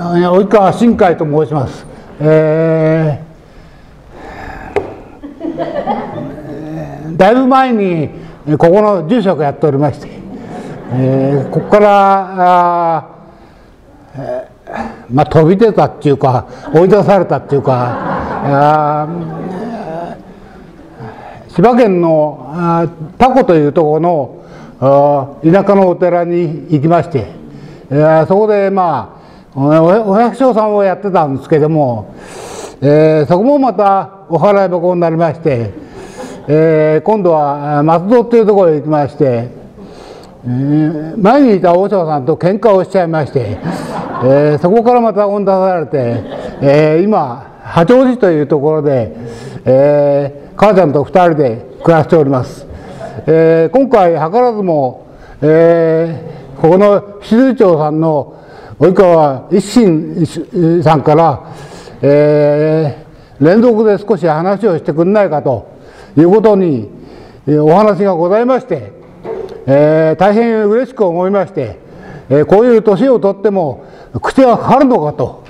及川新海と申します。えー、だいぶ前にここの住職やっておりまして、えー、ここからあ、えー、まあ飛び出たっていうか追い出されたっていうかあ千葉県のタコというところの田舎のお寺に行きまして、えー、そこでまあお百姓さんをやってたんですけども、えー、そこもまたお払い箱になりまして、えー、今度は松戸っていうところへ行きまして、えー、前にいた和尚さんと喧嘩をしちゃいまして、えー、そこからまた追い出されて、えー、今八王子というところで、えー、母ちゃんと二人で暮らしております。えー、今回図らずも、えー、ここの静町さんの及川一心さんから、えー、連続で少し話をしてくれないかということに、お話がございまして、えー、大変嬉しく思いまして、えー、こういう年をとっても口がかかるのかと、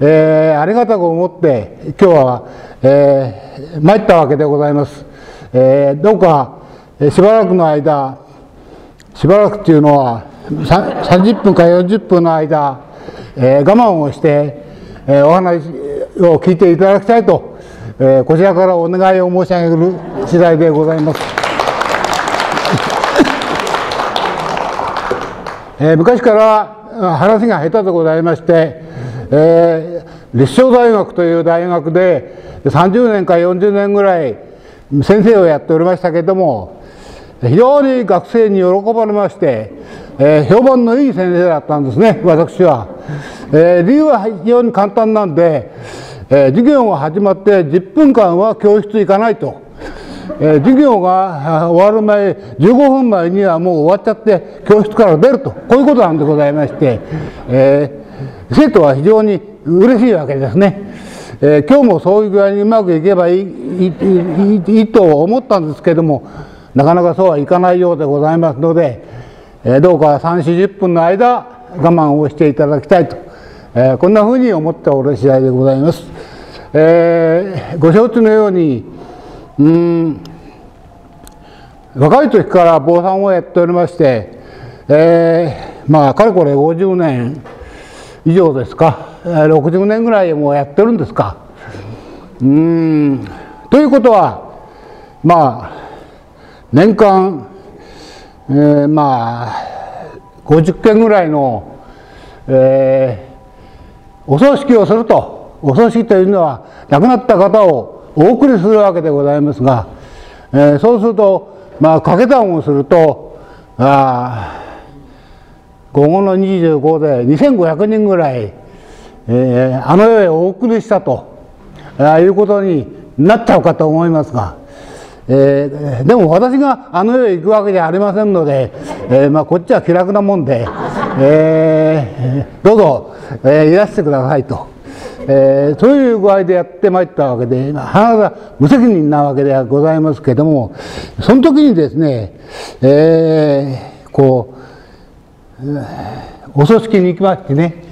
えー、ありがたく思って今日は、えー、参ったわけでございます。えー、どうかしばらくの間しばらくっていうのは30分か40分の間、えー、我慢をして、えー、お話を聞いていただきたいと、えー、こちらからお願いを申し上げる次第でございます。えー、昔から話が下手でございまして、えー、立正大学という大学で30年か40年ぐらい先生をやっておりましたけれども非常に学生に喜ばれまして、えー、評判のいい先生だったんですね、私は。えー、理由は非常に簡単なんで、えー、授業が始まって10分間は教室行かないと。えー、授業が終わる前、15分前にはもう終わっちゃって教室から出ると。こういうことなんでございまして、えー、生徒は非常に嬉しいわけですね。えー、今日もそういう具合にうまくいけばいいいいいいと思ったんですけども、なかなかそうはいかないようでございますので、えどうか3、40分の間我慢をしていただきたいと、えこんなふうに思っておる次第でございます。えー、ご承知のように、うん、若い時から坊さんをやっておりまして、えー、まあ、かれこれ50年以上ですか、60年ぐらいもやってるんですか。うん、ということは、まあ、年間、えー、まあ50件ぐらいの、えー、お葬式をするとお葬式というのは亡くなった方をお送りするわけでございますが、えー、そうするとまあ掛け算をするとあ午後の25で2500人ぐらい、えー、あの世へお送りしたとあいうことになっちゃうかと思いますが。えー、でも私があの世へ行くわけじゃありませんので、えー、まあ、こっちは気楽なもんで、えー、どうぞ、えー、いらしてくださいと、えー、そういう具合でやってまいったわけで花が無責任なわけではございますけどもその時にですね、えー、こうお葬式に行きましてね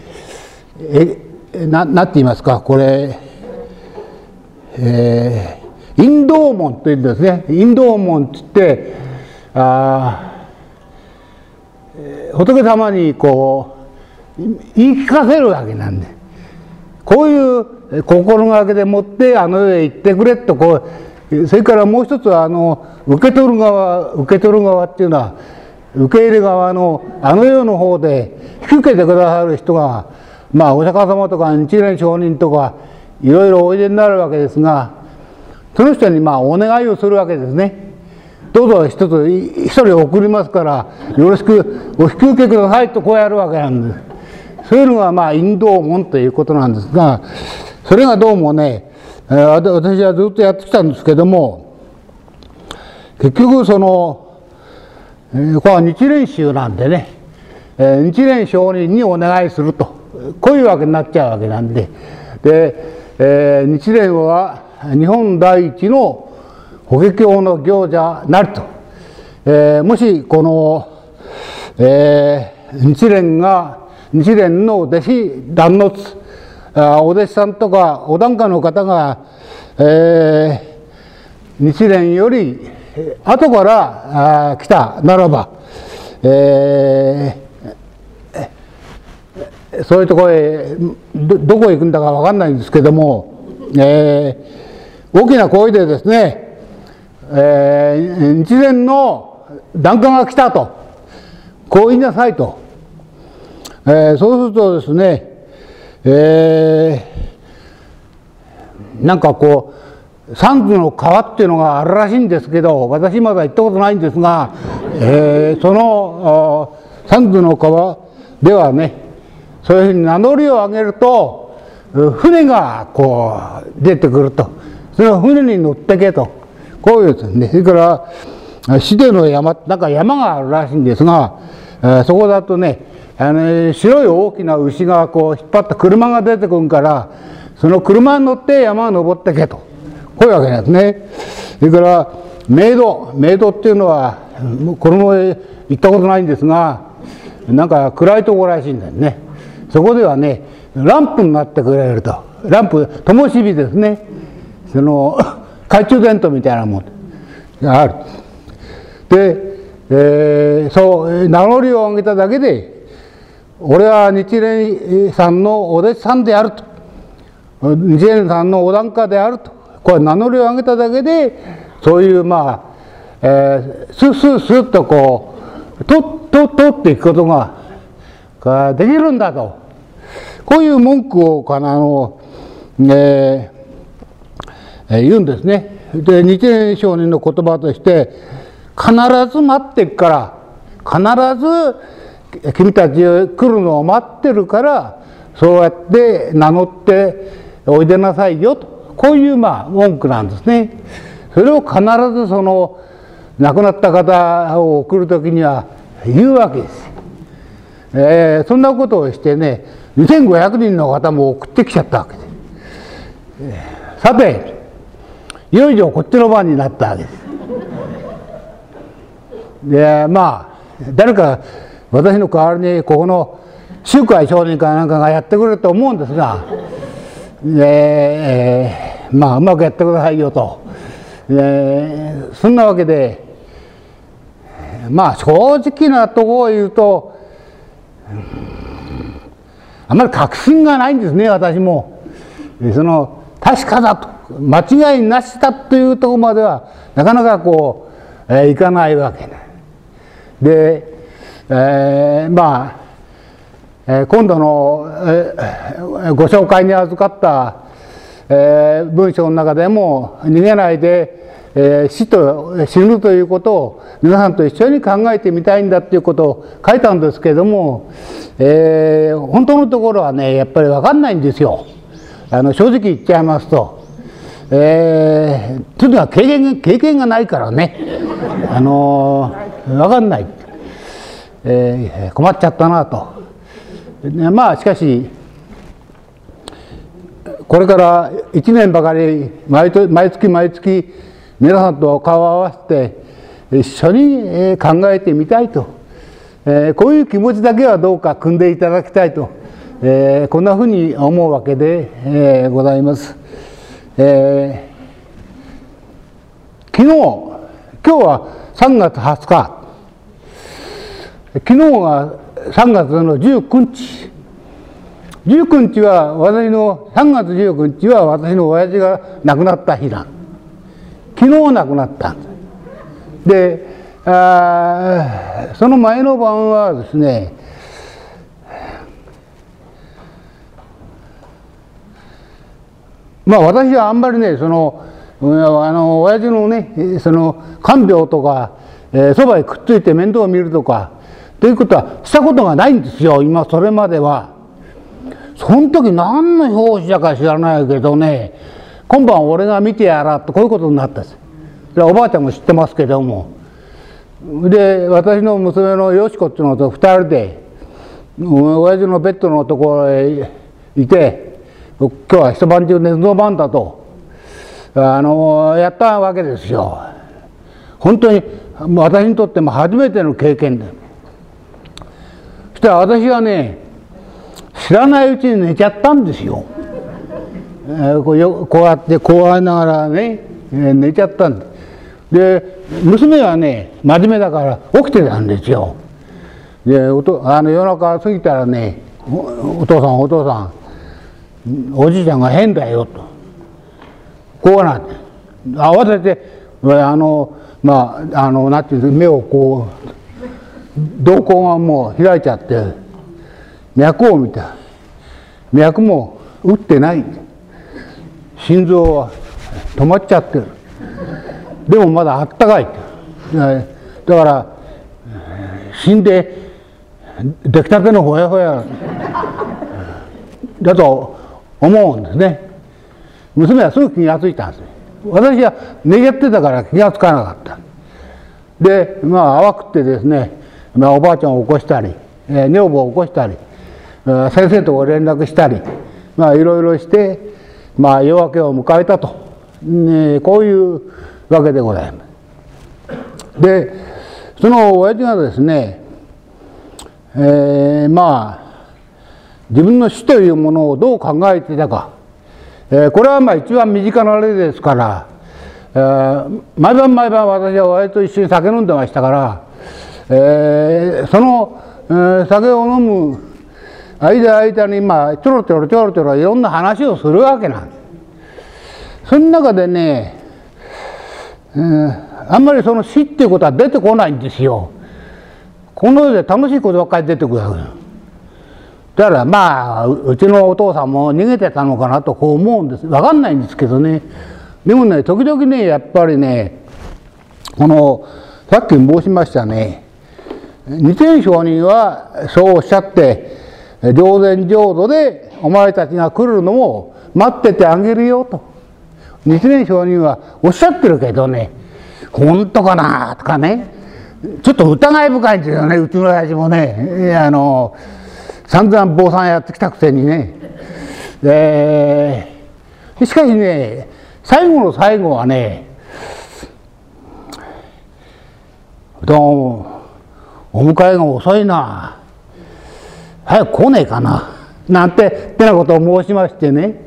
えななんて言いますかこれえーインド門というんですね。インド門って言ってあ仏様にこう言い聞かせるわけなんで。こういう心がけでもってあの世へ行ってくれとこうそれからもう一つはあの受け取る側受け取る側っていうのは受け入れ側のあの世の方で引き受けてくださる人がまあお釈迦様とか日蓮上人とかいろいろおいでになるわけですがその人にまあお願いをするわけですね。どうぞ一つ一人送りますからよろしくお引き受けくださいとこうやるわけなんです。そういうのがまあ引導門ということなんですがそれがどうもね私はずっとやってきたんですけども結局そのこれは日蓮宗なんでね日蓮上人にお願いするとこういうわけになっちゃうわけなんでで、えー、日蓮は日本第一の法華経の行者なりと、えー、もしこの、えー、日蓮が日蓮の弟子断のつお弟子さんとかお檀家の方が、えー、日蓮より後から来たならば、えー、そういうところへどどこへ行くんだか分かんないんですけども、えー、大きな声でですね、えー、日蓮の檀家が来たとこう言いなさいと、えー、そうするとですね、えー、なんかこう三途の川っていうのがあるらしいんですけど私まだ行ったことないんですが、えー、その三途の川ではねそういうふうに名乗りを上げると船がこう出てくると。その船に乗ってけとこういうですねそれから市での山なんか山があるらしいんですが、えー、そこだとねあの白い大きな牛がこう引っ張った車が出てくるからその車に乗って山を登ってけと。こういうわけなんですね。それからメイドメイドっていうのはこの前行ったことないんですがなんか暗いところらしいんだよね。そこではねランプになってくれるとランプ灯火ですねその懐中電灯みたいなものがある。で、えー、そう名乗りを上げただけで俺は日蓮さんのお弟子さんであると。日蓮さんのお檀家であると。これ名乗りを上げただけでそういうまあ、えー、スッスッスッとこうとっとっとっていくことがができるんだと。こういう文句をかなあの、えー、言うんですね。で日蓮上人の言葉として必ず待ってるから必ず君たち来るのを待ってるからそうやって名乗っておいでなさいよとこういうまあ文句なんですね。それを必ずその亡くなった方を送る時には言うわけです。えー、そんなことをしてね2500人の方も送ってきちゃったわけです。さていよいよこっちの番になったわけです。でまあ誰か私の代わりにここの集会少年かなんかがやってくれると思うんですがえー、まあうまくやってくださいよと、え、そんなわけでまあ正直なところを言うとあまり確信がないんですね私もその確かだと間違いなしだというとこまではなかなかこう、えー、いかないわけで、えー、まあえ今度の、えご紹介に預かった、え文章の中でも逃げないで、え死と死ぬということを皆さんと一緒に考えてみたいんだということを書いたんですけども、えー、本当のところはねやっぱり分かんないんですよ。あの正直言っちゃいますと。えー、とにかく経験経験がないからね、あのー、分かんない、えー、困っちゃったなと。まあしかしこれから1年ばかり毎毎月毎月皆さんと顔を合わせて一緒に考えてみたいと、えこういう気持ちだけはどうか組んでいただきたいと、えこんなふうに思うわけで、えございます。えー、昨日今日は3月20日。昨日が3月の19日。19日は私の3月19日は私の親父が亡くなった日だ。昨日亡くなった。であその前の晩はですねまあ私はあんまりねそのあの親父のねその看病とかそば、えー、にくっついて面倒を見るとかということはしたことがないんですよ今それまでは。その時何の表紙だか知らないけどね今晩俺が見てやらとこういうことになったんですでおばあちゃんも知ってますけどもで私の娘のよしこっていうのと2人で親父のベッドのところへいて今日は一晩中寝の番だとあのやったわけですよ本当に私にとっても初めての経験でそしたら私はね知らないうちに寝ちゃったんですよ。えー、こうよこうやってこうやりながらね、えー、寝ちゃったんです。で娘はね真面目だから起きてたんですよ。でおとあの夜中過ぎたらねお父さんお父さんおじいちゃんが変だよと。こうなって。慌ててあのまああのなんていう目をこう瞳孔がもう開いちゃって脈を見た。脈も打ってない。心臓は止まっちゃってる。でもまだあったかいだから死んで出来たてのほやほや。だと思うんですね。娘はすぐ気が付いたんです私は寝ちゃってたから気が付かなかった。でまあ淡くってですね、まあ、おばあちゃんを起こしたり、えー、女房を起こしたり先生と連絡したりまあいろいろしてまあ夜明けを迎えたと、ね、こういうわけでございます。でその親父がですね、えー、まあ自分の死というものをどう考えていたか、えー、これはまあ一番身近な例ですから、えー、毎晩毎晩私は親と一緒に酒飲んでましたから、えー、その、えー、酒を飲む間間にまあちょろちょろちょろちょろいろんな話をするわけなんです。その中でね、うん、あんまりその死っていうことは出てこないんですよ。この世で楽しいことばっかり出てくるわけですだからまあうちのお父さんも逃げてたのかなとこう思うんです。分かんないんですけどね。でもね時々ねやっぱりねこのさっき申しましたね。二天上人はそうおっしゃって上善浄土でお前たちが来るのを待っててあげるよと。日蓮上人はおっしゃってるけどね本当かなとかね。ちょっと疑い深いんですよねうちの親父もね。あの散々坊さんやってきたくせにね。でしかしね最後の最後はねどうもお迎えが遅いな。早く来ねえかな。なんてってなことを申しましてね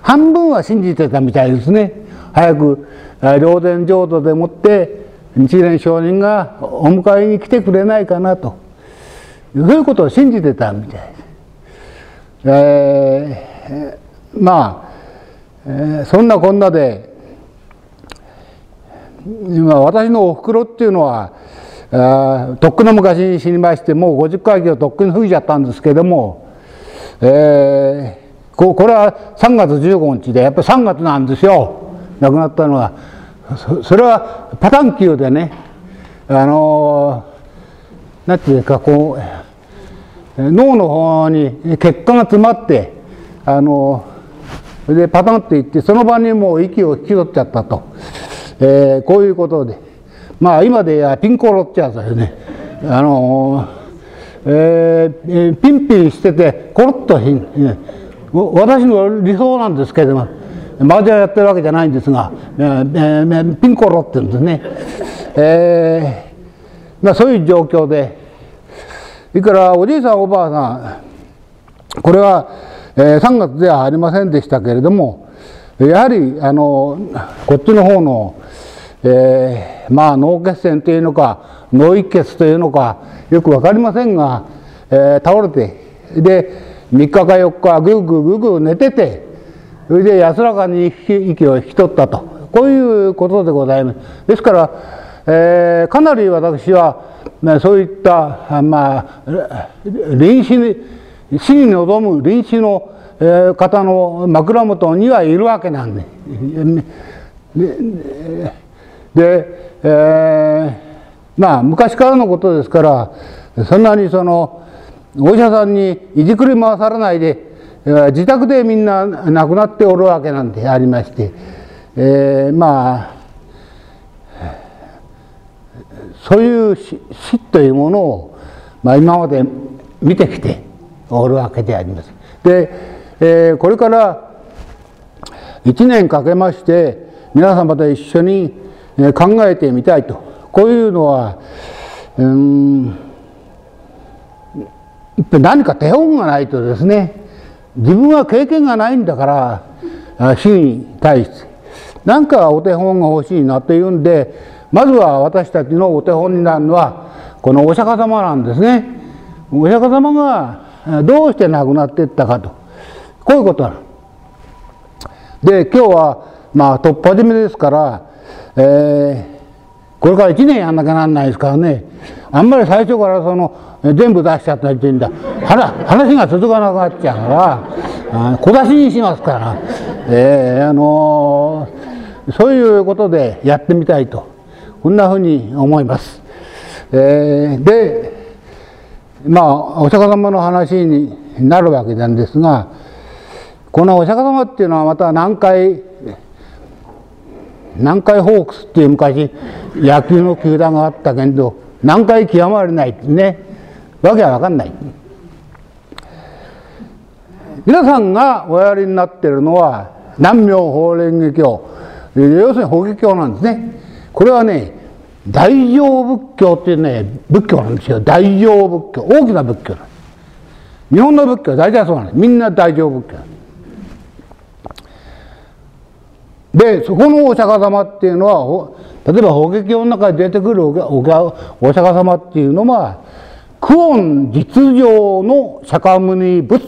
半分は信じてたみたいですね。早く霊殿浄土でもって日蓮上人がお迎えに来てくれないかなと。そういうことを信じてたみたいです。えー、まあ、えー、そんなこんなで今私のおふくろっていうのはあとっくの昔に死にましてもう50回以上とっくに吹いちゃったんですけども、えー、ここれは3月15日でやっぱり3月なんですよ亡くなったのはそれはパタン級でねあのなんていうかこう脳の方に血管が詰まってあのでパタンっていってその場にもう息を引き取っちゃったと、えー、こういうことで。まあ今でやピンコロってやつですね。あのえー、ピンピンしててコロッとひん。私の理想なんですけれども麻雀やってるわけじゃないんですが、えー、ピンコロって言うんですね、えーまあ、そういう状況でそれからおじいさんおばあさんこれは、えー、3月ではありませんでしたけれどもやはりあのこっちの方のえー、まあ脳血栓というのか脳一血というのかよく分かりませんが、えー、倒れてで3日か4日ぐぐぐぐ寝ててそれで安らかに息を引き取ったとこういうことでございます。ですから、えー、かなり私は、まあ、そういった、まあ、臨死に死に臨む臨死の、方の枕元にはいるわけなんで。でで、えー、まあ昔からのことですからそんなにそのお医者さんにいじくり回されないで自宅でみんな亡くなっておるわけなんでありまして、えー、まあそういう死というものを、まあ、今まで見てきておるわけであります。で、えー、これから1年かけまして皆様と一緒に考えてみたいとこういうのはうん何か手本がないとですね自分は経験がないんだから主に対して何かお手本が欲しいなというんでまずは私たちのお手本になるのはこのお釈迦様なんですね。お釈迦様がどうして亡くなっていったかと。こういうことなの。で今日はまあ突破締めですから、えー、これから1年やんなきゃなんないですからね。あんまり最初からその全部出しちゃったりって言うんだ。話が続かなくなっちゃうから小出しにしますから、えー、あのー、そういうことでやってみたいと。こんなふうに思います。えー、でまあお釈迦様の話になるわけなんですがこのお釈迦様っていうのはまた南海南海ホークスっていう昔野球の球団があったけど南海極まれないってねわけは分かんない。皆さんがおやりになっているのは南明法蓮華経。要するに法華経なんですね。これはね大乗仏教っていうね仏教なんですよ。大乗仏教。大きな仏教日本の仏教は大体そうなんですみんな大乗仏教でそこのお釈迦様っていうのは例えば法華経の中に出てくるおお釈迦様っていうのはクオン実情の釈迦牟尼仏。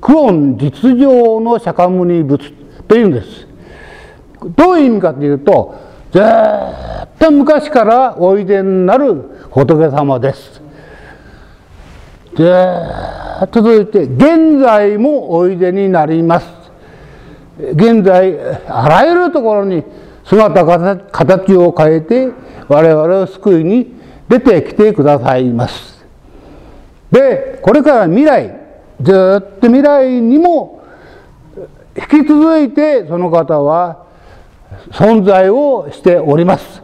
クオン実情の釈迦牟尼仏というんです。どういう意味かというとずっと昔からおいでになる仏様です。ずっと続いて現在もおいでになります。現在あらゆるところに姿形を変えて我々を救いに出てきてくださいます。でこれから未来ずっと未来にも引き続いてその方は存在をしております。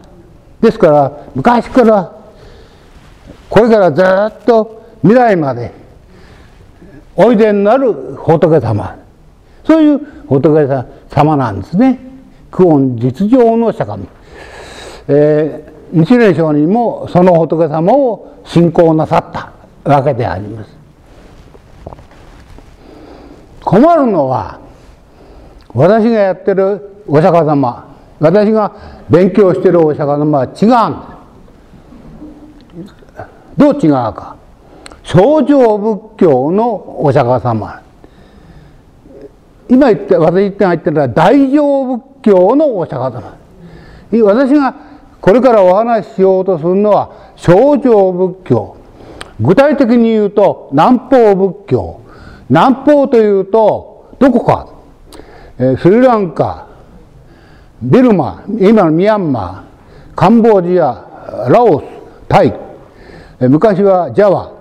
ですから昔からこれからずっと未来までおいでになる仏様。そういう仏様なんですね。久遠実情の釈迦えー、日蓮上人もその仏様を信仰なさったわけであります。困るのは私がやってるお釈迦様。私が勉強してるお釈迦様は違うんどう違うか。象徴仏教のお釈迦様。今言って私が言ってるのは大乗仏教のお釈迦様。私がこれからお話ししようとするのは象徴仏教。具体的に言うと南方仏教。南方というとどこか、えー、スリランカ。ビルマ今のミャンマーカンボジアラオスタイ、昔はジャワ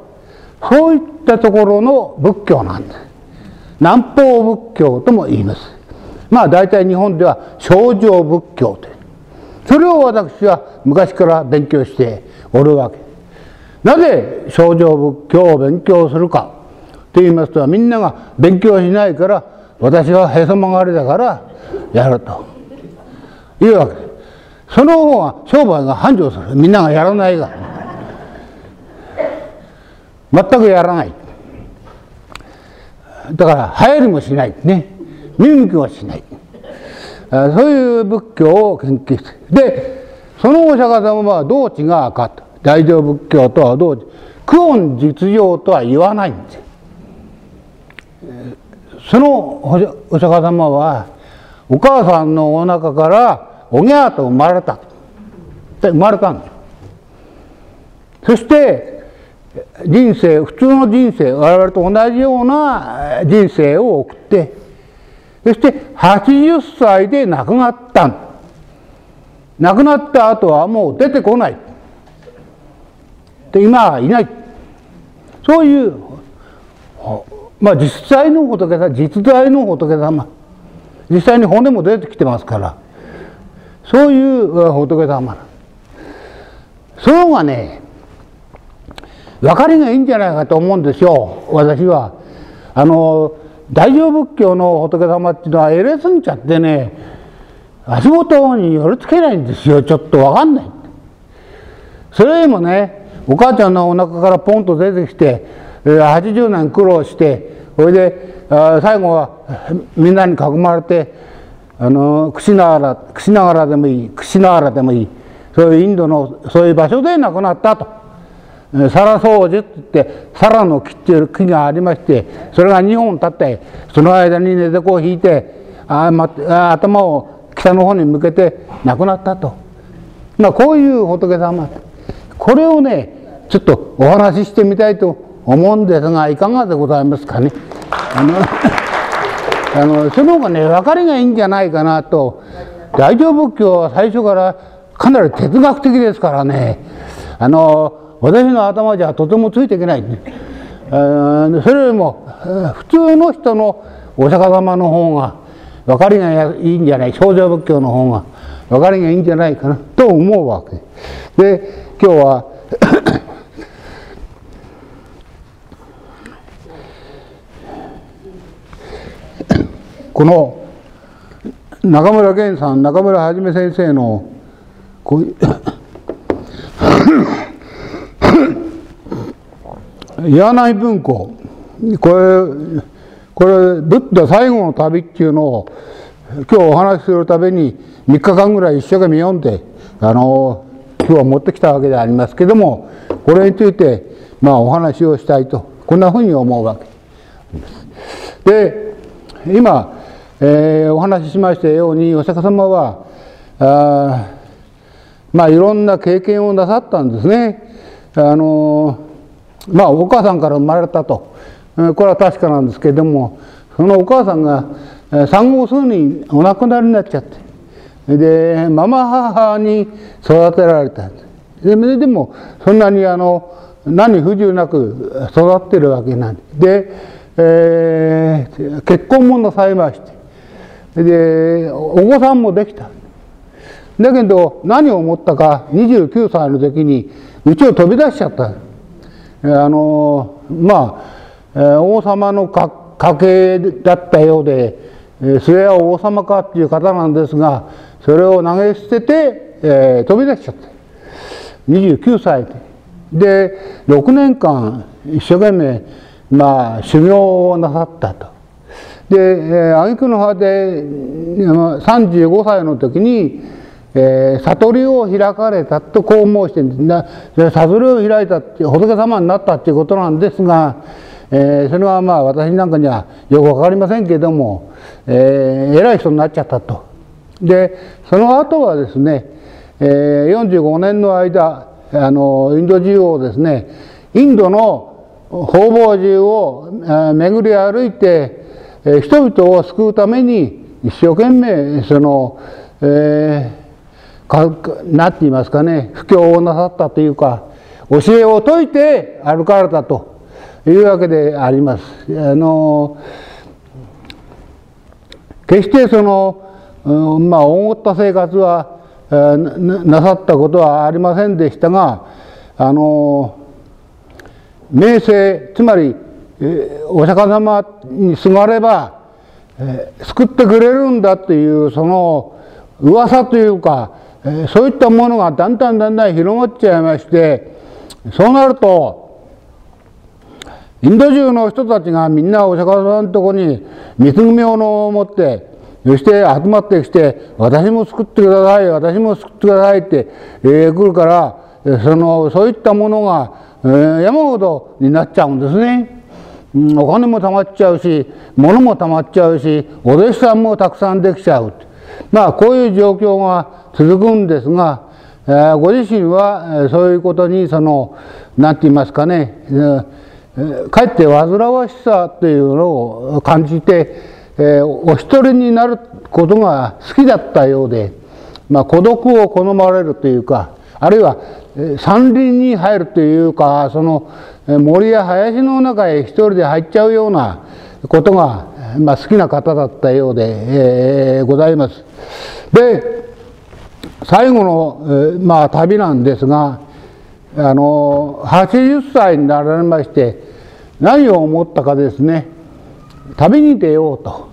そういったところの仏教なんです南方仏教とも言います。まあ大体日本では症状仏教という。それを私は昔から勉強しておるわけ。なぜ症状仏教を勉強するかと言いますとみんなが勉強しないから私はへそ曲がりだからやると。いうわけ。ですその方が商売が繁盛する。みんながやらないが全くやらない。だから流行りもしない。ね。見向きもしない。そういう仏教を研究して。でそのお釈迦様はどう違うかと。大乗仏教とはどう苦音実情とは言わないんですそのお釈迦様はお母さんのお腹からおぎゃーと生まれた。生まれたんですそして人生普通の人生我々と同じような人生を送ってそして80歳で亡くなった亡くなった後はもう出てこない。で今はいない。そういうまあ実際の仏様実在の仏様。実際に骨も出てきてますからそういう仏様。その方がね分かりがいいんじゃないかと思うんですよ。私は。あの大乗仏教の仏様っていうのはえれすぎちゃってね足元に寄りつけないんですよ。ちょっと分かんない。それよりもねお母ちゃんのお腹からポンと出てきて80年苦労してそれで最後はみんなに囲まれてあの串ながら串ながらでもいい串ながらでもいいそういうインドのそういう場所で亡くなったと。サラ掃除って言ってサラの木っていう木がありましてそれが2本立ってその間に寝床を引いてあ、ま、頭を北の方に向けて亡くなったと、まあ、こういう仏様これをねちょっとお話ししてみたいと思うんですがいかがでございますかね？あの あのその方がね分かりがいいんじゃないかなと。大乗仏教は最初からかなり哲学的ですからね。あの私の頭じゃとてもついていけない、ね、それよりも普通の人のお釈迦様の方が分かりがいいんじゃない。少女仏教の方が分かりがいいんじゃないかなと思うわけ。で今日はこの中村源さん中村はじめ先生のこういう柳井文庫。これこれブッダ最後の旅っていうのを今日お話しするために3日間ぐらい一生懸命読んであの今日は持ってきたわけでありますけどもこれについてまあお話をしたいとこんなふうに思うわけで今えー、お話ししましたようにお釈迦様はあまあいろんな経験をなさったんですね。あのまあお母さんから生まれたとこれは確かなんですけれどもそのお母さんが産後数人お亡くなりになっちゃってでママ母に育てられたででもそんなにあの何不自由なく育ってるわけなんで、えー、結婚もなさいましてでお子さんもできた。だけど何を思ったか29歳の時にうちを飛び出しちゃった。あのまあ王様の家系だったようでそれは王様かっていう方なんですがそれを投げ捨てて、えー、飛び出しちゃった。29歳で。で6年間一生懸命まあ修行をなさったと。で、えー、挙句の果て35歳の時に、えー、悟りを開かれたとこう申してるんです悟りを開いたって仏様になったっていうことなんですが、えー、それはまあ私なんかにはよく分かりませんけども、えー、偉い人になっちゃったと。でその後はですね、えー、45年の間あのインド中をですねインドの方々中を巡り歩いてえ人々を救うために一生懸命その、えー、かなって言いますかね布教をなさったというか教えを説いて歩かれたというわけであります。あの決してその、うん、まあ大った生活はなさったことはありませんでしたがあの名声つまりお釈迦様にすがれば、えー、救ってくれるんだというその噂というか、えー、そういったものがだんだんだんだん広まっちゃいましてそうなるとインド中の人たちがみんなお釈迦様のとこに貢ぎ物を持ってそして集まってきて私も救ってください私も救ってくださいって、えー、来るからそのそういったものが、えー、山ほどになっちゃうんですね。お金も貯まっちゃうし物も貯まっちゃうしお弟子さんもたくさんできちゃう。まあこういう状況が続くんですが、ご自身はそういうことにその何て言いますかね、かえって煩わしさというのを感じて、お一人になることが好きだったようで、まあ、孤独を好まれるというかあるいは山林に入るというかその森や林の中へ一人で入っちゃうようなことが、まあ、好きな方だったようで、えー、ございます。で最後の、まあ、旅なんですがあの80歳になられまして何を思ったかですね旅に出ようと。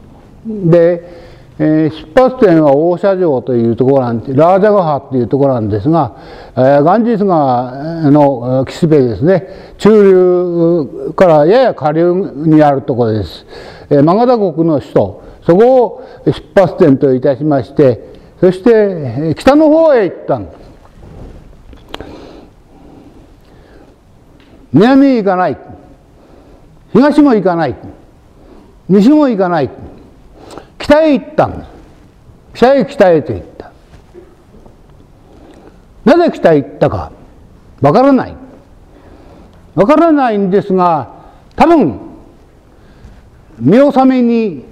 で、出発点は大社城というところなんでラージャガハというところなんですが、えー、ガンジス川の岸辺ですね中流からやや下流にあるところです、えー、マガダ国の首都。そこを出発点といたしましてそして北の方へ行ったん。です南へ行かない。東も行かない。西も行かない。北へ行ったん。です北へ北へと行った。なぜ北へ行ったかわからない。わからないんですが多分見納めに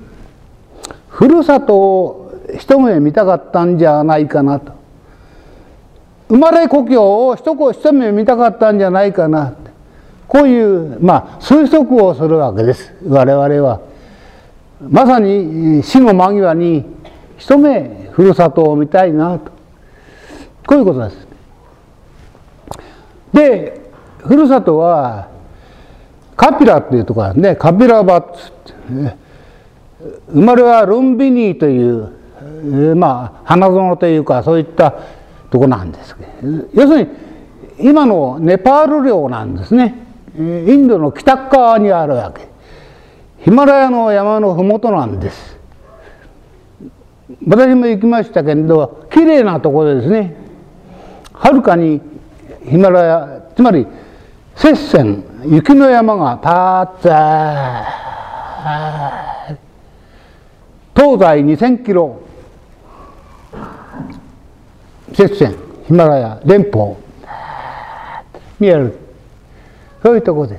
ふるさとを一目見たかったんじゃないかなと生まれ故郷を一目見たかったんじゃないかなこういうまあ推測をするわけです我々は。まさに死の間際に一目ふるさとを見たいなとこういうことです。でふるさとはカピラっていうところですね。カピラバッツ生まれはルンビニーというまあ花園というかそういったとこなんです要するに今のネパール領なんですね。インドの北側にあるわけ。ヒマラヤの山の麓なんです。私も行きましたけれど綺麗なところですね。はるかにヒマラヤつまり雪線雪の山がパーッ東西2000キロ雪線ヒマラヤ連峰見えるそういうところで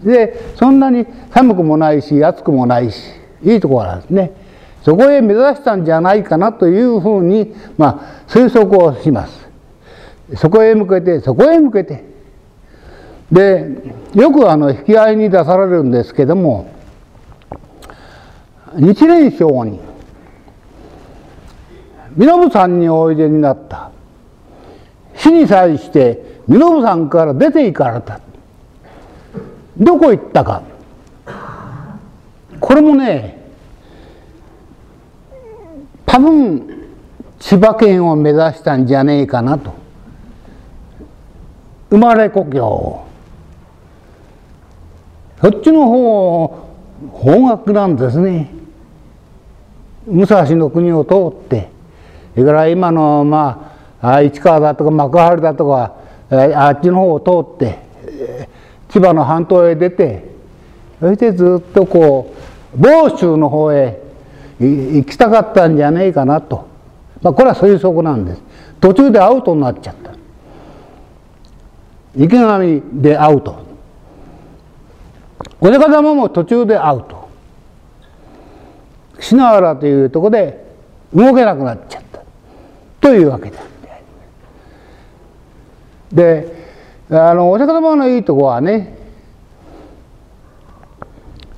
すでそんなに寒くもないし暑くもないしいいところなんですねそこへ目指したんじゃないかなというふうに、まあ、推測をしますそこへ向けてそこへ向けてでよくあの引き合いに出されるんですけども日蓮賞に身延さんにおいでになった。死に際して身延さんから出て行かれた。どこ行ったか。これもね多分千葉県を目指したんじゃねえかなと。生まれ故郷そっちの方方角なんですね。武蔵の国を通ってそれから今のまあ市川だとか幕張だとかあっちの方を通って千葉の半島へ出てそしてずっとこう房州の方へ行きたかったんじゃねえかなと、まあ、これは推測なんです。途中でアウトになっちゃった。池上でアウト。お釈迦様も途中でアウト。篠原というとこで動けなくなっちゃった。というわけであのお釈迦様のいいとこはね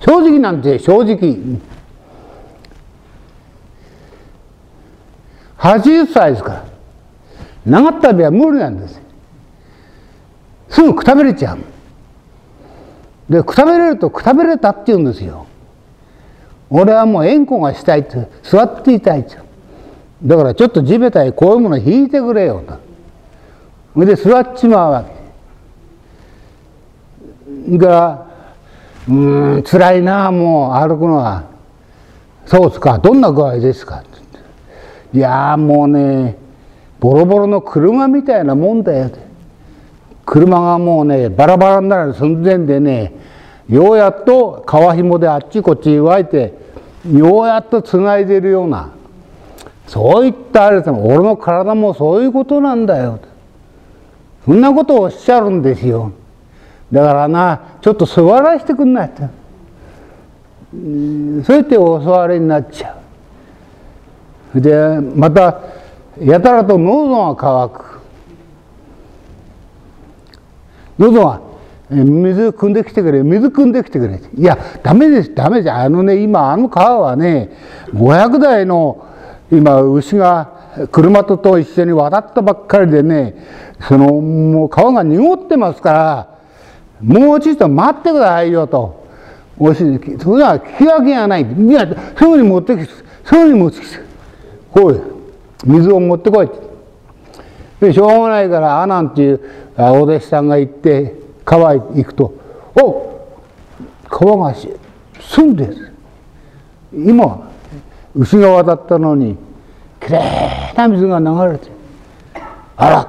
正直なんて正直。80歳ですから。長旅は無理なんです。すぐくたべれちゃう。でくたべれるとくたべれたって言うんですよ。俺はもう円弧がしたいって座っていたいって。だからちょっと地べたへこういうもの引いてくれよと。それで座っちまうわけ。がうん辛いなもう歩くのは。そうですか。どんな具合ですか？いやもうねボロボロの車みたいなもんだよ。って車がもうねバラバラになる。寸前でねようやっと川紐であっちこっち湧いてようやっとつないでるようなそういったあれです俺の体もそういうことなんだよ。そんなことをおっしゃるんですよ。だからなちょっと座らせてくんないと。そうやってお座りになっちゃう。でまたやたらと喉が渇く。喉が水汲んできてくれ水汲んできてくれいやダメですダメじゃあのね今あの川はね500台の今牛が車とと一緒に渡ったばっかりでねそのもう川が濁ってますからもうちょっと待ってくださいよと。おしそれは聞き分けがない。いや、すぐに持ってきてすぐに持ってきて、こういう、水を持ってこいって。で、しょうがないから、アナンっていうお弟子さんが行って、川へ行くと、お川が澄んでる。今、牛が渡ったのに、きれいな水が流れてあら、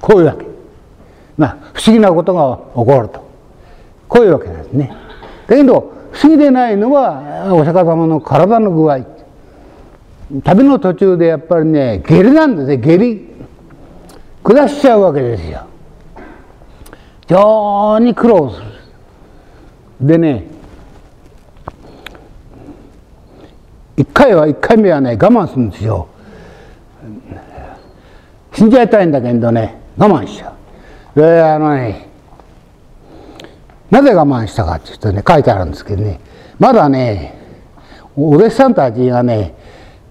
こういうわけ。まあ、不思議なことが起こると。こういうわけですね。だけど、不思議でないのは、お釈迦様の体の具合。旅の途中でやっぱりね、下痢なんですね、下痢。下しちゃうわけですよ。非常に苦労する。でね、一回は、一回目はね、我慢するんですよ。死んじゃいたいんだけどね、我慢しちゃう。で、あのね、なぜ我慢したかっていうとね、書いてあるんですけどね、まだね、お弟子さんたちがね、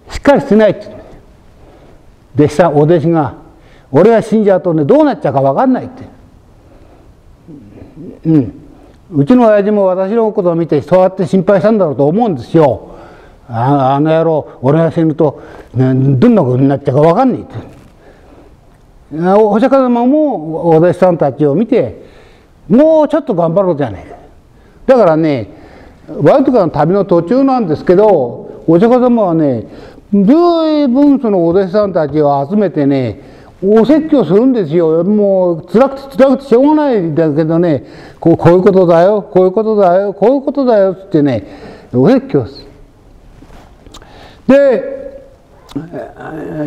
しっかりしてないって弟子さん、お弟子が、俺が死んじゃうとね、どうなっちゃうか分かんないって。うん。うちの親父も私のことを見て、そうやって心配したんだろうと思うんですよ。ああの野郎、俺が死ぬと、ね、どんなことになっちゃうか分かんないって。お釈迦様もお弟子さんたちを見て、もうちょっと頑張ろうじゃないか。だからね、ワイトカの旅の途中なんですけど、お釈迦様はね、随分そのお弟子さんたちを集めてね、お説教するんですよ。もう辛くて辛くてしょうがないんだけどね、こうこういうことだよ、こういうことだよ、こういうことだよってね、お説教する。で、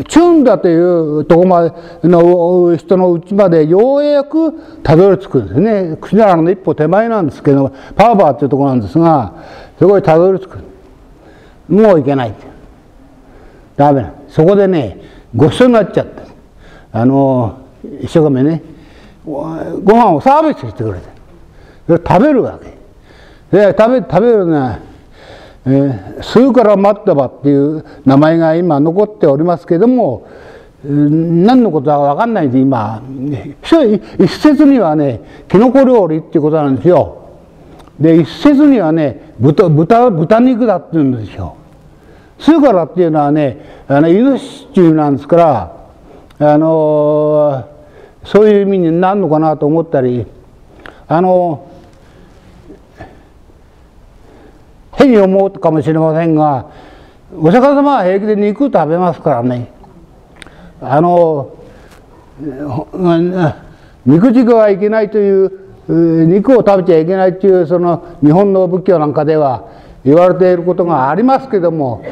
チュンダというとこまでの人のうちまでようやくたどり着くんですね。クシナラの一歩手前なんですけど、パーバーっていうところなんですが、そこにたどり着く。もういけない。ダメな。そこでね、ごちそうになっちゃった。あの、一生懸命ね、ご飯をサービスしてくれて。食べるわけ。で、食べ、食べるね、えー、スーカラマッタバっていう名前が今残っておりますけども、何のことだか分かんないんで今一説にはねきのこ料理っていうことなんですよで一説にはね豚豚豚肉だっていうんですよスーカラっていうのはねあのイノシシなんですからあのそういう意味になるのかなと思ったりあの変に思うかもしれませんがお釈迦様は平気で肉食べますからね。あの肉軸はいけないという肉を食べちゃいけないというその日本の仏教なんかでは言われていることがありますけども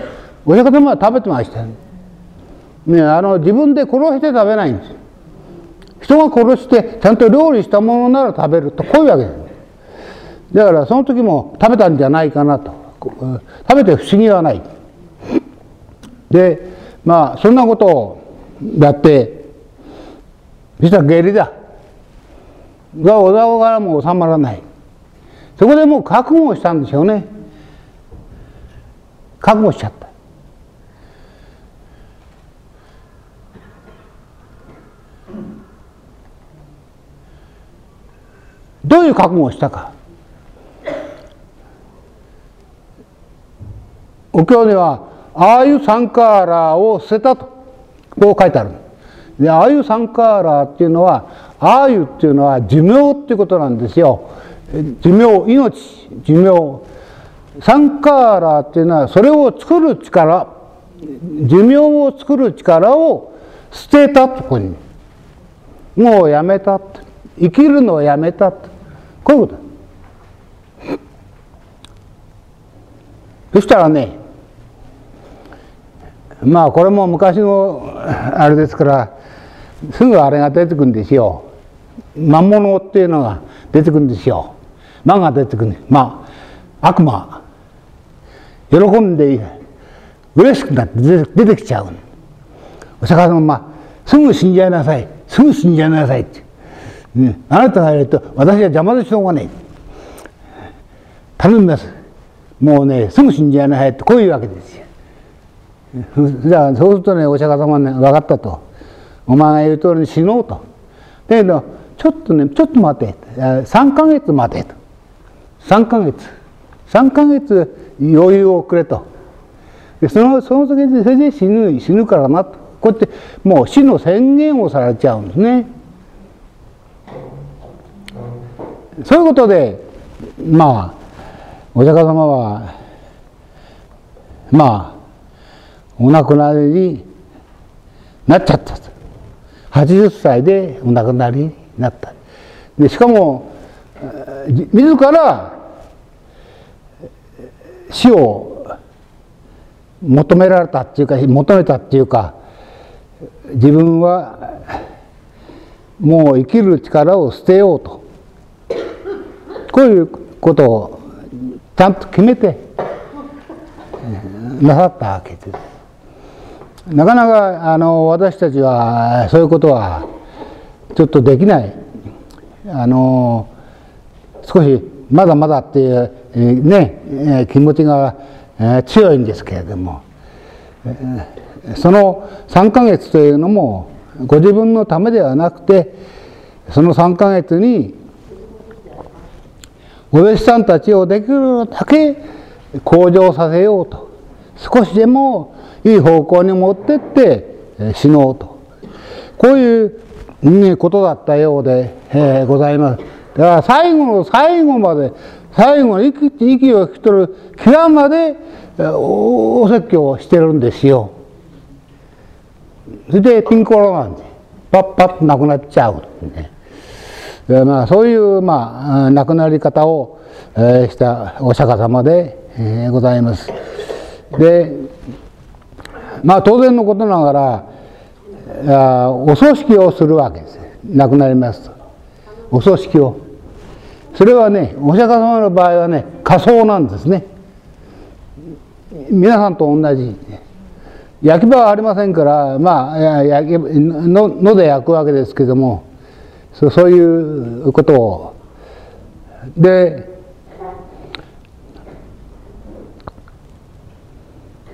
お釈迦様は食べてましたね。ねあの自分で殺して食べないんです人が殺してちゃんと料理したものなら食べるとこういうわけです。だからその時も食べたんじゃないかなと。食べて不思議はない。でまあそんなことをやって実は下痢だ。が小沢からも収まらない。そこでもう覚悟したんでしょうね。覚悟しちゃった。どういう覚悟をしたか。お経ではああいうサンカーラーを捨てたとこう書いてある。でああいうサンカーラーっていうのはああいうっていうのは寿命っていうことなんですよ。寿命命寿命。サンカーラーっていうのはそれを作る力寿命を作る力を捨てたとこに。もうやめた生きるのをやめたこういうこと。そしたらねまあこれも昔のあれですからすぐあれが出てくるんですよ。魔物っていうのが出てくるんですよ。魔が出てくる。まあ悪魔。喜んで嬉しくなって出てきちゃう。お釈迦様まあすぐ死んじゃいなさい。すぐ死んじゃいなさいって、ね、あなたがいると私は邪魔でしょうがない。頼みます。もうねすぐ死んじゃいないってこういうわけですよ。じゃあそうするとねお釈迦様ね分かったと。お前が言う通りに死のうと。だけどちょっとねちょっと待て。3ヶ月待てと。3ヶ月。3ヶ月余裕をくれと。でそのその時でそれで死ぬ死ぬからなと。こうやってもう死の宣言をされちゃうんですね。そういうことでまあお釈迦様はまあお亡くなりになっちゃったと。80歳でお亡くなりになった。でしかも自ら死を求められたっていうか求めたっていうか自分はもう生きる力を捨てようと。こういうことをちゃんと決めてなさったわけです。なかなかあの私たちはそういうことはちょっとできないあの少しまだまだっていうね気持ちが強いんですけれどもその3ヶ月というのもご自分のためではなくてその3ヶ月にお弟子さんたちをできるだけ向上させようと。少しでもいい方向に持ってって死のうと。こういうことだったようで、え、ございます。だから最後の最後まで最後の息息を引き取る際までお説教をしてるんですよ。それでピンコロなんでパッパッとなくなっちゃうね。まあ、そういう、まあ、亡くなり方を、えー、したお釈迦様で、えー、ございます。でまあ当然のことながらあお葬式をするわけです。亡くなりますと。お葬式を。それはねお釈迦様の場合はね仮装なんですね。皆さんと同じ。焼き場はありませんからまあ焼きのので焼くわけですけどもそういうことを。で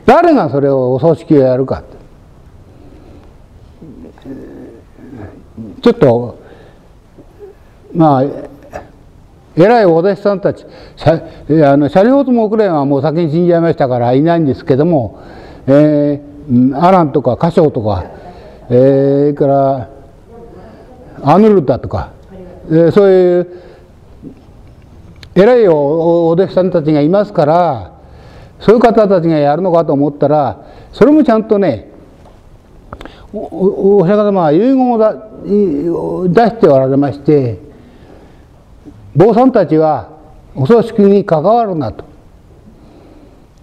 誰がそれをお葬式をやるか。ちょっとまあ偉いお弟子さんたちあの車両とも国連はもう先に死んじゃいましたからいないんですけども、えー、アランとかカショウとか、えー、それからアヌルタとか、えー、そういう偉いお弟子さんたちがいますからそういう方たちがやるのかと思ったらそれもちゃんとねおお釈迦様は遺言を出しておられまして坊さんたちはお葬式に関わるなと。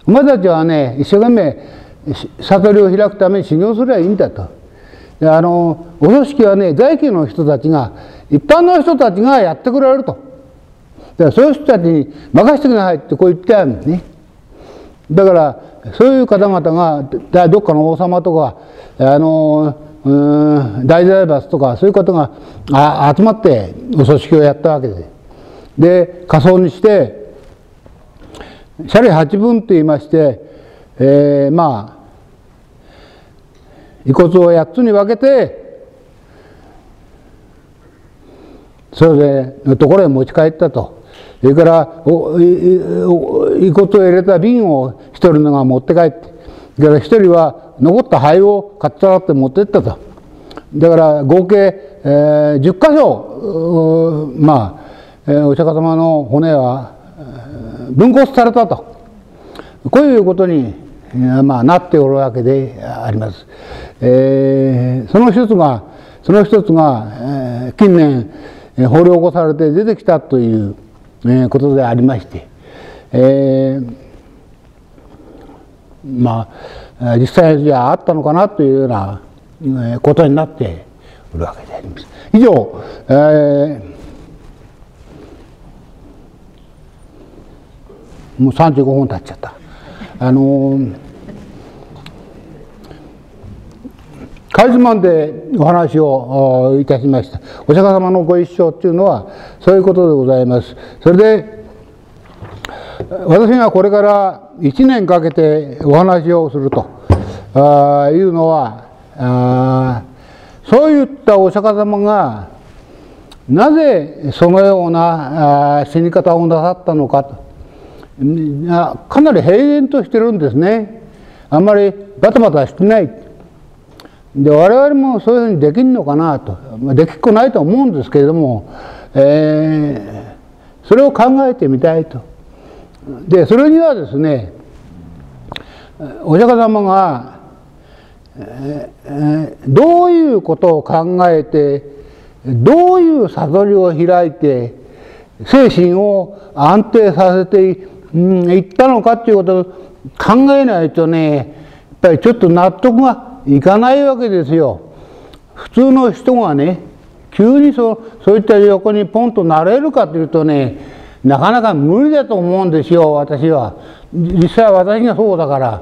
お前たちはね一生懸命悟りを開くために修行すればいいんだと。あのお葬式はね在家の人たちが一般の人たちがやってくれるとだからそういう人たちに任せてくださいってこう言ってあるんですねだからそういう方々がどっかの王様とかあのうん大財閥とかそういう方があ集まってお葬式をやったわけで。で仮装にしてシャリ八分と言いまして、えー、まあ遺骨を8つに分けてそれでのところへ持ち帰ったと。それから遺骨を入れた瓶を一人のが持って帰ってそれから一人は残った灰をかっさらって持ってったとだから合計、えー、10箇所まあ、えー、お釈迦様の骨は分骨されたとこういうことに、まあ、なっておるわけであります。えー、その一つがその一つが、えー、近年掘り起こされて出てきたというえことでありまして、えー、まあ実際じゃあったのかなというようなことになっているわけであります。以上、えーもう35分経っちゃった。あのー、カイズマンでお話をいたしました。お釈迦様のご一生っていうのはそういうことでございます。それで私がこれから1年かけてお話をするとあいうのはあそういったお釈迦様がなぜそのような死に方をなさったのかとかなり平然としてるんですね。あんまりバタバタしてない。で我々もそういうふうにできるのかなと。できっこないと思うんですけれども、えー、それを考えてみたいと。でそれにはですねお釈迦様が、えー、どういうことを考えてどういう悟りを開いて精神を安定させていったのかっていうことを考えないとねやっぱりちょっと納得がいかないわけですよ。普通の人がね急にそそういった横にポンとなれるかというとねなかなか無理だと思うんですよ私は。実際私がそうだから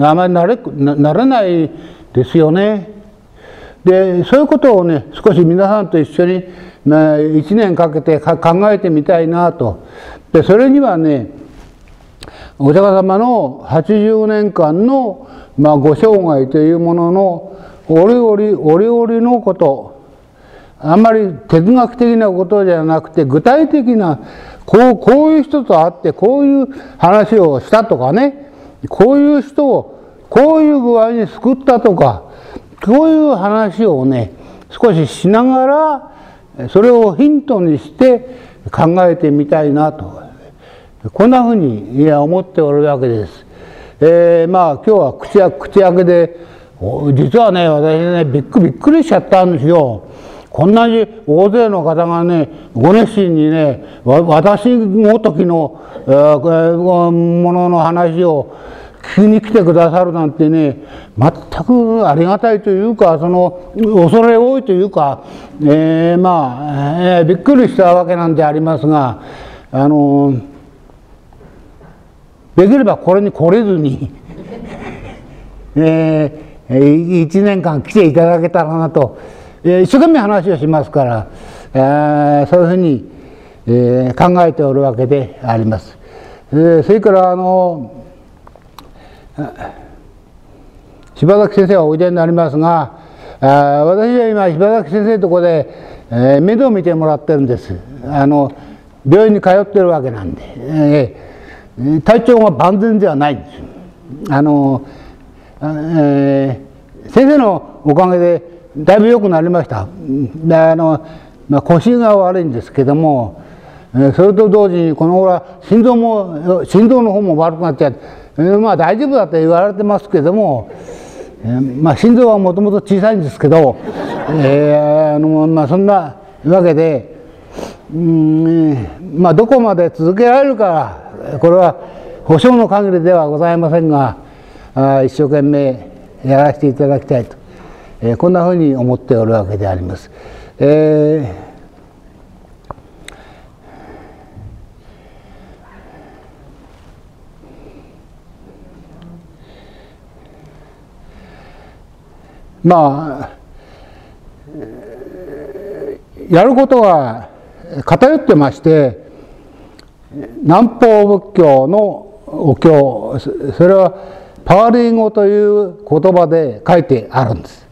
あまりなれなれないですよね。でそういうことをね少し皆さんと一緒に1年かけて考えてみたいなと。でそれにはねお釈迦様の80年間の、まあ、ご生涯というものの折々折々のこと。あんまり哲学的なことじゃなくて具体的なこうこういう人と会ってこういう話をしたとかね。こういう人をこういう具合に救ったとかこういう話をね少ししながらそれをヒントにして考えてみたいなと。こんなふうに思っておるわけです。えー、まあ今日は口や口開けで実はね私ねびっくりびっくりしちゃったんですよ。こんなに大勢の方がねご熱心にね私ごときの、えー、ものの話を聞きに来てくださるなんてね全くありがたいというかその恐れ多いというか、えー、まあ、えー、びっくりしたわけなんでありますがあのできればこれに来れずにえー、1年間来ていただけたらなと、えー、一生懸命話をしますから、えー、そういうふうに、えー、考えておるわけであります。えー、それからあの柴崎先生はおいでになりますがあ私は今柴崎先生のとこで、えー、面倒を見てもらってるんですあの病院に通ってるわけなんで、えー、体調が万全ではないんですあの、えー、先生のおかげでだいぶ良くなりましたであの、まあ、腰が悪いんですけどもそれと同時にこの頃は心臓も心臓の方も悪くなっちゃってまあ大丈夫だと言われてますけども、えー、まあ心臓はもともと小さいんですけど、えー、あのまあそんなわけでうんまあどこまで続けられるかこれは保証の限りではございませんが一生懸命やらせていただきたいと、えー、こんなふうに思っておるわけであります。えーまあやることは偏ってまして南方仏教のお経それはパワリン語という言葉で書いてあるんです。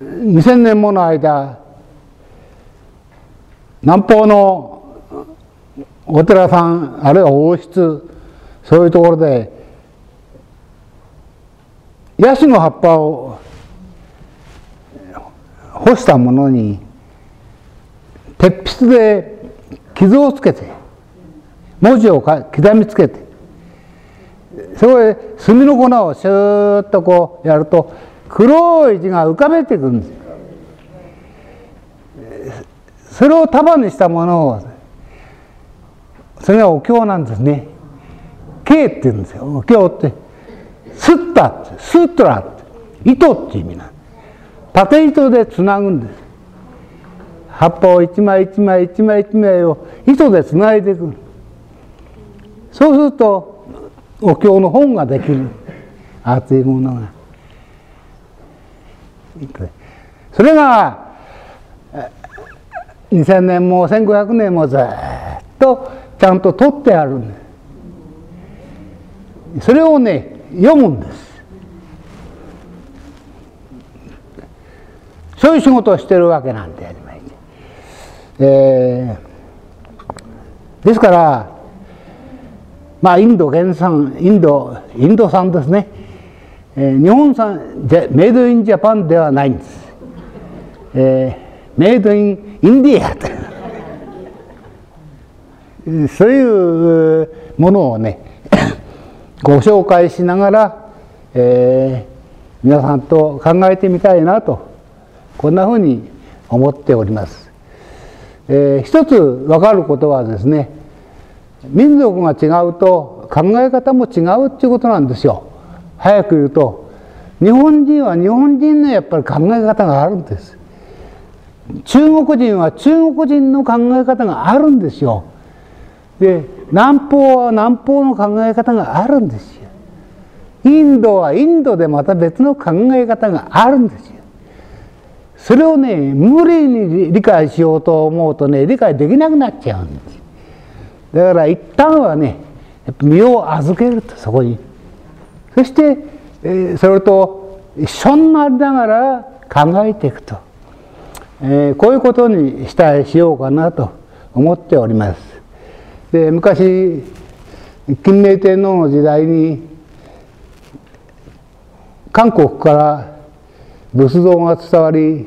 2000年もの間南方のお寺さんあるいは王室そういうところでヤシの葉っぱを干したものに鉄筆で傷をつけて文字を刻みつけてそこで墨の粉をシューッとこうやると黒い字が浮かべてくるんですそれを束にしたものをそれがお経なんですね。経って言うんですよ。お経って。スッタってスットラって糸って意味なんで縦糸でつなぐんです葉っぱを一枚一枚一枚一枚を糸でつないでいく。そうするとお経の本ができる。熱いものが。それが2000年も1500年もずっとちゃんと取ってある。んでそれをね読むんです。そういう仕事をしてるわけなんでありまして、えー、ですからまあインド原産インドインド産ですね、えー、日本産メイドインジャパンではないんです、えー、メイドインインディアというそういうものをね ご紹介しながら、えー、皆さんと考えてみたいなとこんなふうに思っております。えー、一つ分かることはですね民族が違うと考え方も違うっていうことなんですよ。早く言うと日本人は日本人のやっぱり考え方があるんです。中国人は中国人の考え方があるんですよ。で南方は南方の考え方があるんですよ。インドはインドでまた別の考え方があるんですよ。それをね無理に理解しようと思うとね理解できなくなっちゃうんです。だから一旦はね身を預けるとそこに。そして、えー、それと一緒になりながら考えていくと、えー、こういうことにしたいしようかなと思っております。で昔金明天皇の時代に韓国から仏像が伝わり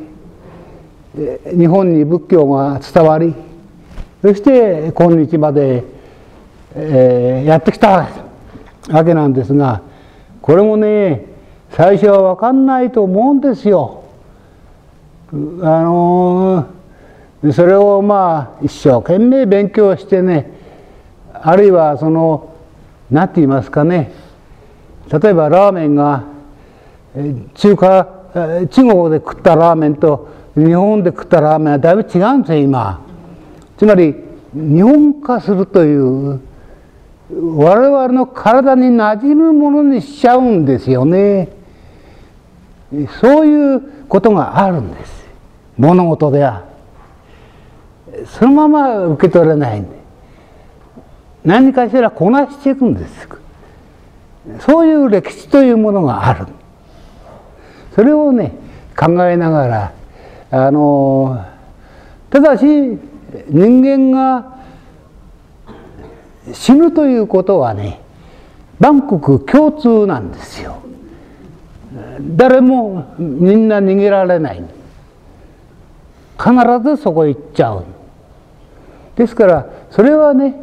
日本に仏教が伝わりそして今日まで、えー、やってきたわけなんですがこれもね最初は分かんないと思うんですよ。あのー、それをまあ一生懸命勉強してねあるいはその何て言いますかね例えばラーメンが中華中国で食ったラーメンと日本で食ったラーメンはだいぶ違うんですよ今。つまり日本化するという我々の体に馴染むものにしちゃうんですよね。そういうことがあるんです。物事では。そのまま受け取れないんで。何かしらこなしていくんです。そういう歴史というものがある。それをね考えながらあのただし人間が死ぬということはね万国共通なんですよ。誰もみんな逃げられない。必ずそこ行っちゃう。ですからそれはね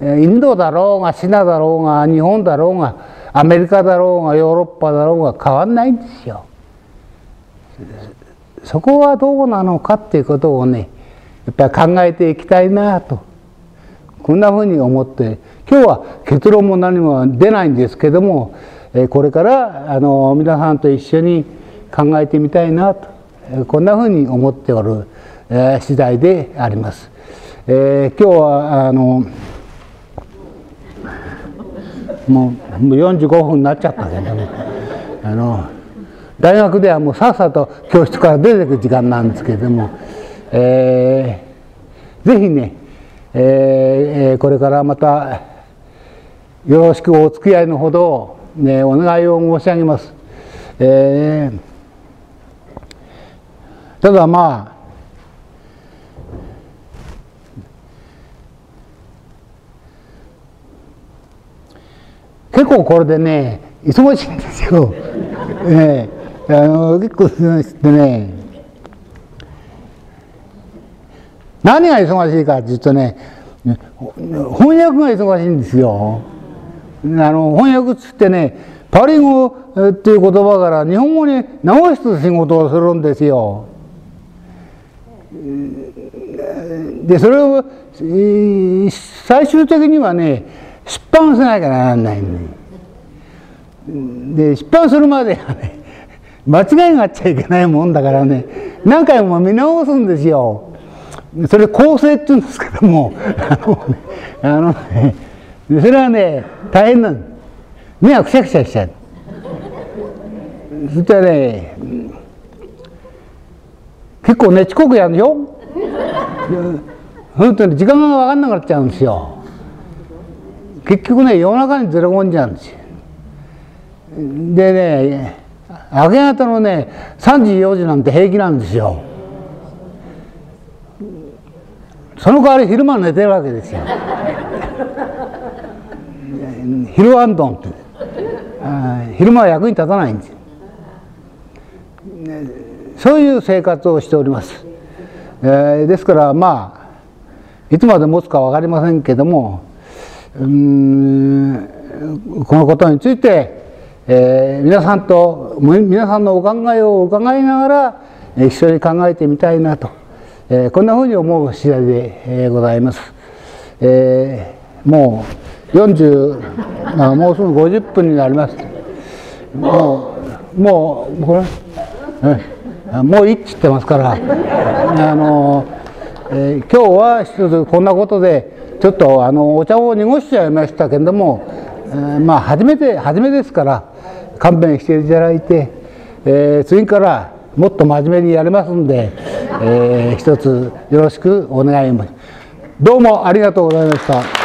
インドだろうがシナだろうが日本だろうがアメリカだろうがヨーロッパだろうが変わんないんですよ。そこはどうなのかっていうことをねやっぱり考えていきたいなと。こんなふうに思って今日は結論も何も出ないんですけどもこれからあの皆さんと一緒に考えてみたいなと。こんなふうに思っておる次第であります。えー、今日はあのもう45分になっちゃったけどね。あの大学ではもうさっさと教室から出てく時間なんですけれども、えー、ぜひね、えー、これからまたよろしくお付き合いのほど、ね、お願いを申し上げます。えー、ただまあ結構これでね忙しいんですよ。えーあの結構してね何が忙しいかっていうとね翻訳が忙しいんですよ。あの翻訳っつってねパリ語っていう言葉から日本語に直す仕事をするんですよ。でそれを最終的にはね出版しなきゃならないんでで出版するまではね間違いがあっちゃいけないもんだからね。何回も見直すんですよ。それ構成って言うんですけども。あのねあのねそれはね大変なの目がくしゃくしゃしちゃう。そしたらね結構ね遅刻やるでしょ？本当に時間が分かんなくなっちゃうんですよ。結局ね夜中にずれ込んじゃうんですよ。でね明け方のね3時4時なんて平気なんですよ。その代わり昼間寝てるわけですよ。昼ワンドンって。昼間は役に立たないんです。そういう生活をしております、えー、ですからまあいつまで持つか分かりませんけどもうんこのことについて、えー、皆さんと皆さんのお考えを伺いながら一緒に考えてみたいなと、えー、こんなふうに思う次第で、ございます。えー、もう40もうすぐ50分になります。もうもうこれ、もういいっつってますからあの、えー、今日は一つこんなことでちょっとあのお茶を濁しちゃいましたけれども、えー、まあ初めて初めですから勘弁していただいて、えー、次からもっと真面目にやりますんで、えー、一つよろしくお願いします。どうもありがとうございました。